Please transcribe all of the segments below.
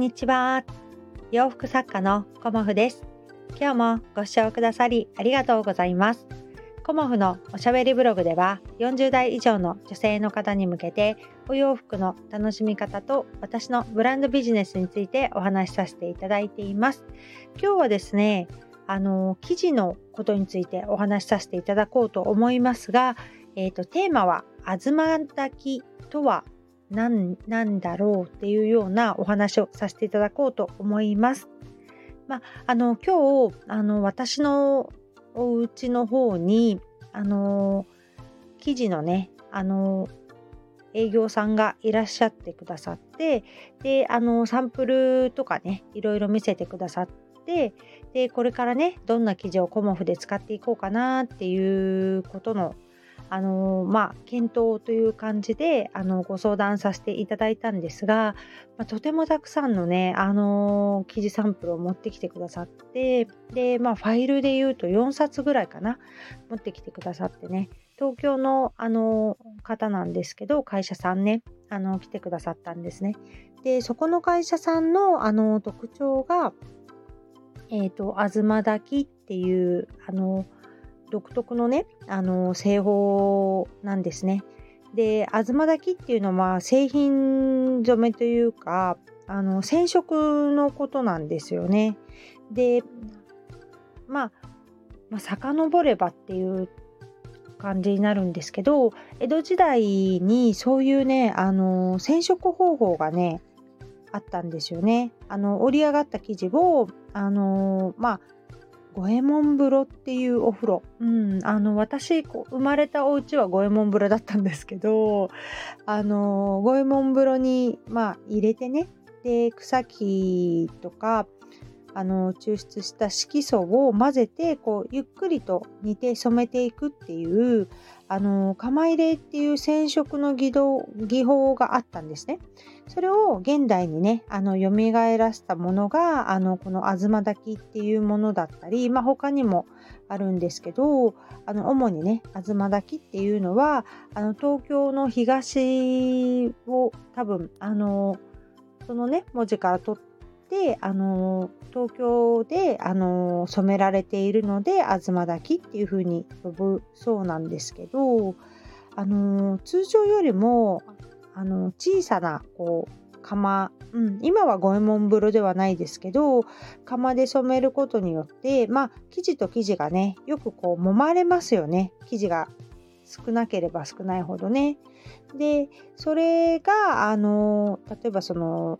んにちは。洋服作家のコモフです。今日もご視聴くださりありがとうございます。コモフのおしゃべりブログでは40代以上の女性の方に向けてお洋服の楽しみ方と私のブランドビジネスについてお話しさせていただいています。今日はですね、あの記事のことについてお話しさせていただこうと思いますが、えーと、テーマは「あずま炊きとは何なんだろうっていうようなお話をさせていただこうと思います。まあ、あの今日あの私のお家の方にあの記事のねあの営業さんがいらっしゃってくださってであのサンプルとかねいろいろ見せてくださってでこれからねどんな記事をコモフで使っていこうかなっていうことのあのまあ、検討という感じであのご相談させていただいたんですが、まあ、とてもたくさんのね、あの記事サンプルを持ってきてくださってで、まあ、ファイルで言うと4冊ぐらいかな持ってきてくださってね東京のあの方なんですけど会社さんねあの来てくださったんですね。でそこの会社さんのあの特徴がえっ、ー、と東炊きっていうあの独特のね、あの製法なんですね。で、東炊きっていうのは製品染めというか、あの染色のことなんですよね。で、まあ、まあ、遡ればっていう感じになるんですけど江戸時代にそういうねあの染色方法がねあったんですよね。あの織り上がった生地をあのまあ五右衛門風呂っていうお風呂、うん、あの私こう生まれたお家は五右衛門風呂だったんですけどあの五右衛門風呂にまあ入れてね。で草木とかあの抽出した色素を混ぜてこうゆっくりと煮て染めていくっていうあの釜入れっていう染色の技技法があったんですね。それを現代にねあの蘇らせたものがあのこの東炊きっていうものだったり、まあ、他にもあるんですけどあの主にね東炊きっていうのはあの東京の東を多分あのそのね文字から取ってであの東京であの染められているので東炊きっていう風に呼ぶそうなんですけどあの通常よりもあの小さなこう釜、うん、今は五右衛門風呂ではないですけど釜で染めることによってまあ生地と生地がねよくこう揉まれますよね生地が少なければ少ないほどね。でそれがあの例えばその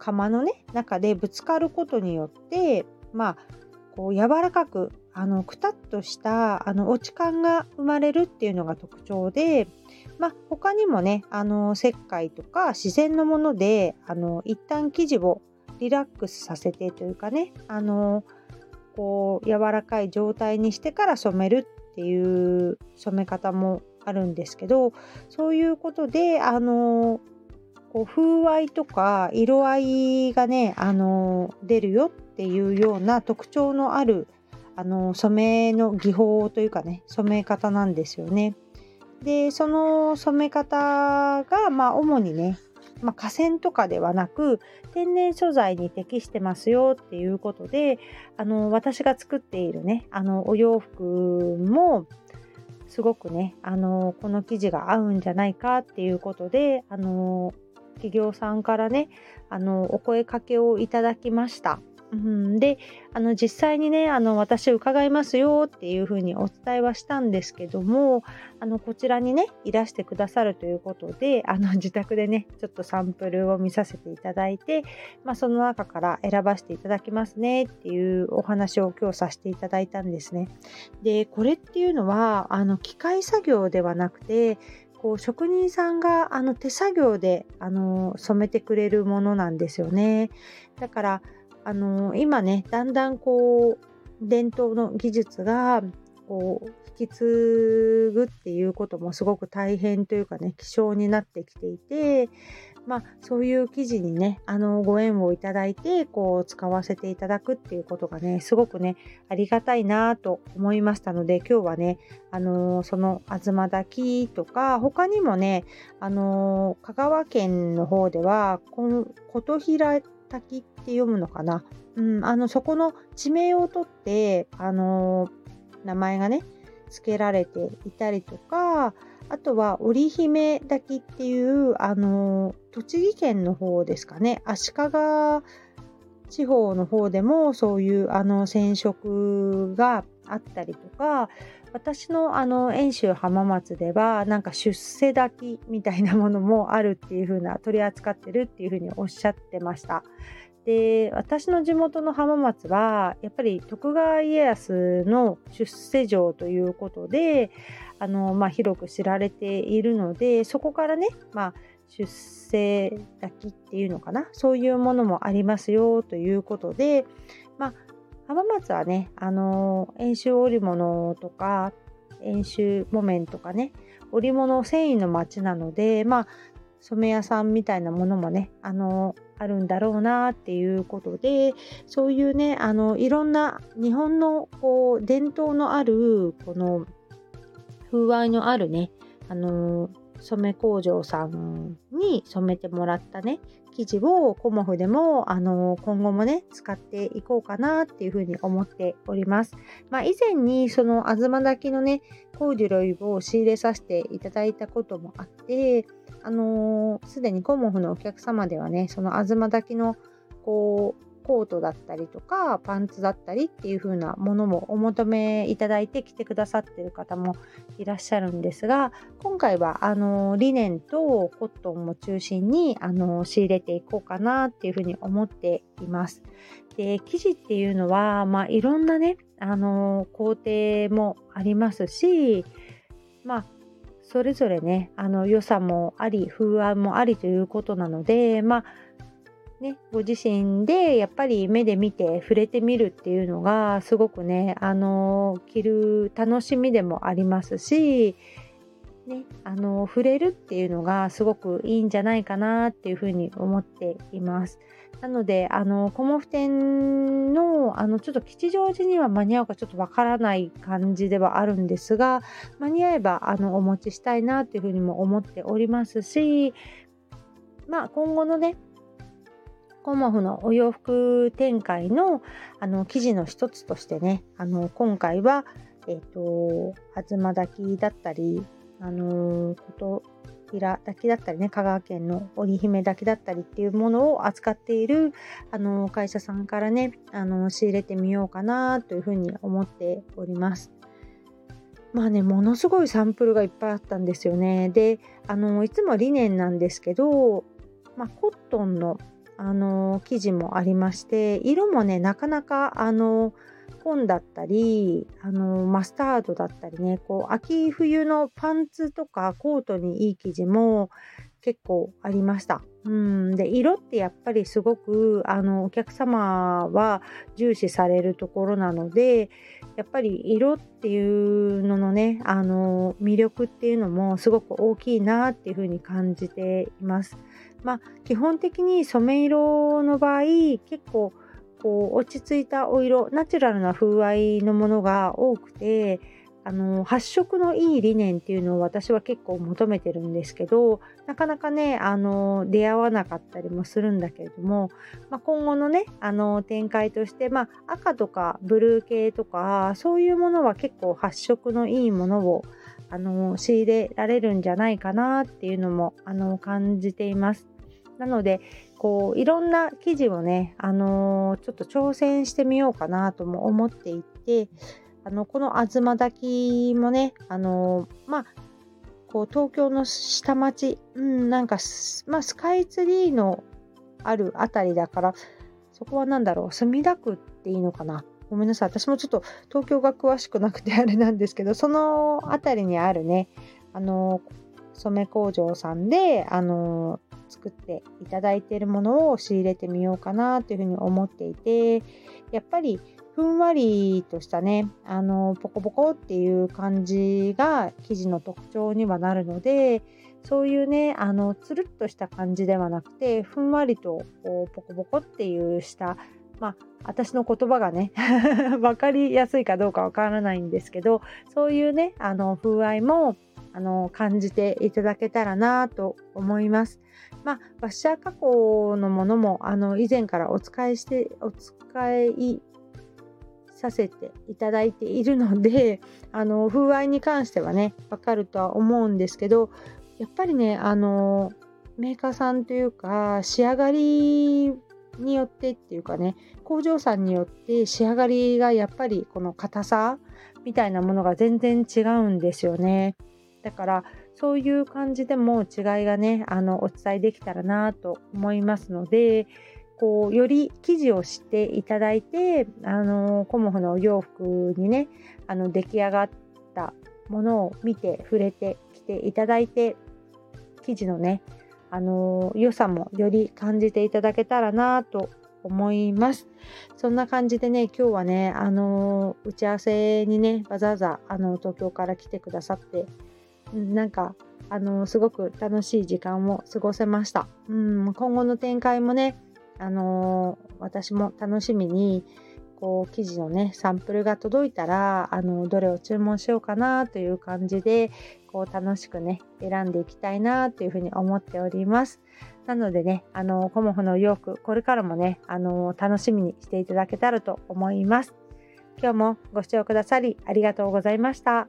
釜のね中でぶつかることによってまあこう柔らかくあのくたっとしたあの落ち感が生まれるっていうのが特徴で、まあ、他にもねあの石灰とか自然のものであの一旦生地をリラックスさせてというかねあのこう柔らかい状態にしてから染めるっていう染め方もあるんですけどそういうことであのこう風合いとか色合いがね、あの出るよっていうような特徴のあるあの染めの技法というかね染め方なんですよね。でその染め方がまあ主にね、まあ、河川とかではなく天然素材に適してますよっていうことであの私が作っているねあのお洋服もすごくねあのこの生地が合うんじゃないかっていうことであの企業さんからねあのお声かけをいただきました。うん、であの実際にねあの私伺いますよっていうふうにお伝えはしたんですけどもあのこちらにねいらしてくださるということであの自宅でねちょっとサンプルを見させていただいて、まあ、その中から選ばせていただきますねっていうお話を今日させていただいたんですね。でこれっていうのはあの機械作業ではなくてこう職人さんがあの手作業であの染めてくれるものなんですよね。だからあの今ねだんだんこう伝統の技術がこう引き継ぐっていうこともすごく大変というかね希少になってきていてまあ、そういう記事にねあのご縁をいただいてこう使わせていただくっていうことがねすごくねありがたいなと思いましたので今日はねあのその東滝とか他にもねあの香川県の方では琴平滝って読むのかな、うん、あのそこの地名を取ってあの名前がね付けられていたりとかあとは織姫滝っていうあの栃木県の方ですかね足利地方の方でもそういうあの染色があったりとか私のあの遠州浜松ではなんか出世滝みたいなものもあるっていう風な取り扱ってるっていう風におっしゃってました。で私の地元の浜松はやっぱり徳川家康の出世城ということであの、まあ、広く知られているのでそこからね、まあ、出世炊きっていうのかなそういうものもありますよということで、まあ、浜松はねあの遠州織物とか遠州木綿とかね織物繊維の町なのでまあ染め屋さんみたいなものもねあのあるんだろうなっていうことでそういうねあのいろんな日本のこう伝統のあるこの風合いのあるねあの染め工場さんに染めてもらったね生地をコモフでもあの今後もね使っていこうかなっていうふうに思っております。まあ、以前にその東炊きのねコーデュロイを仕入れさせていただいたこともあってあのす、でにコモフのお客様ではねその東炊きのこうコートだったりとかパンツだったりっていう風なものもお求めいただいて来てくださってる方もいらっしゃるんですが今回はあのリネンとコットンも中心にあの仕入れていこうかなっていう風に思っています。で生地っていうのは、まあ、いろんなねあの工程もありますしまあそれぞれねあの良さもあり風合いもありということなのでまあね、ご自身でやっぱり目で見て触れてみるっていうのがすごくねあの着る楽しみでもありますし、ね、あの触れるっていうのがすごくいいんじゃないかなっていうふうに思っています。なのであのコモフ店のあのちょっと吉祥寺には間に合うかちょっとわからない感じではあるんですが間に合えばあのお持ちしたいなっていうふうにも思っておりますしまあ今後のねコモフのお洋服展開のあの記事の一つとしてねあの今回は、えーと、東炊きだったり、あの琴平炊きだったりね香川県の織姫炊きだったりっていうものを扱っているあの会社さんからねあの仕入れてみようかなというふうに思っております。まあねものすごいサンプルがいっぱいあったんですよね。であのいつもリネンなんですけど、まあ、コットンのあの生地もありまして色もねなかなかあの紺だったりあのマスタードだったりねこう秋冬のパンツとかコートにいい生地も結構ありました。うんで色ってやっぱりすごくあのお客様は重視されるところなのでやっぱり色っていうののねあの魅力っていうのもすごく大きいなっていうふうに感じています。まあ、基本的に染め色の場合結構こう落ち着いたお色ナチュラルな風合いのものが多くてあの発色のいい理念っていうのを私は結構求めてるんですけどなかなかねあの出会わなかったりもするんだけれども、まあ、今後のねあの展開として、まあ、赤とかブルー系とかそういうものは結構発色のいいものをあの仕入れられるんじゃないかなっていうのもあの感じています。なのでこういろんな生地をね、あのちょっと挑戦してみようかなとも思っていてあのこの東炊きもね、あのまあこう東京の下町、うん、なんか、まあ、スカイツリーのある辺りだからそこは何だろう墨田区っていいのかな？ごめんなさい。私もちょっと東京が詳しくなくてあれなんですけどその辺りにあるねあの染め工場さんであの作っていただいているものを仕入れてみようかなというふうに思っていてやっぱりふんわりとしたねあのポコポコっていう感じが生地の特徴にはなるのでそういうねあのつるっとした感じではなくてふんわりとこうポコポコっていうしたまあ私の言葉がね 分かりやすいかどうかわからないんですけどそういうねあの風合いもあの感じていただけたらなと思います。まあ、ワッシャー加工のものもあの以前からお使いしてお使いさせていただいているので あの風合いに関してはねわかるとは思うんですけどやっぱりねあのメーカーさんというか仕上がりによってっていうかね工場さんによって仕上がりがやっぱりこの硬さみたいなものが全然違うんですよね。だからそういう感じでも違いがねあのお伝えできたらなと思いますのでこうより生地を知っていただいてあのコモフのお洋服にねあの出来上がったものを見て触れてきていただいて生地のねあの良さもより感じていただけたらなと思います。そんな感じでね、今日はね、あの打ち合わせにね、わざわざあの東京から来てくださって、なんか、あのすごく楽しい時間を過ごせました。うん、今後の展開もね、あの私も楽しみに、こう生地のねサンプルが届いたらあのどれを注文しようかなという感じでこう楽しくね選んでいきたいなというふうに思っております。なのでね、あのコモフの洋服これからもね、あの楽しみにしていただけたらと思います。今日もご視聴くださりありがとうございました。